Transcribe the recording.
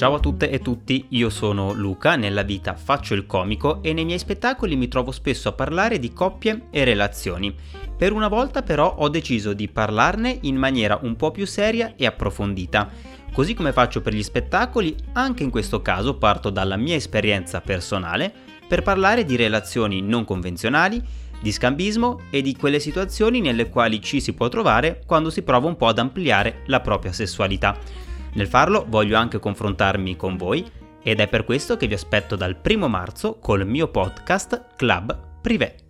Ciao a tutte e tutti, io sono Luca, nella vita faccio il comico e nei miei spettacoli mi trovo spesso a parlare di coppie e relazioni. Per una volta però ho deciso di parlarne in maniera un po' più seria e approfondita. Così come faccio per gli spettacoli, anche in questo caso parto dalla mia esperienza personale per parlare di relazioni non convenzionali, di scambismo e di quelle situazioni nelle quali ci si può trovare quando si prova un po' ad ampliare la propria sessualità. Nel farlo voglio anche confrontarmi con voi ed è per questo che vi aspetto dal primo marzo col mio podcast Club Privé.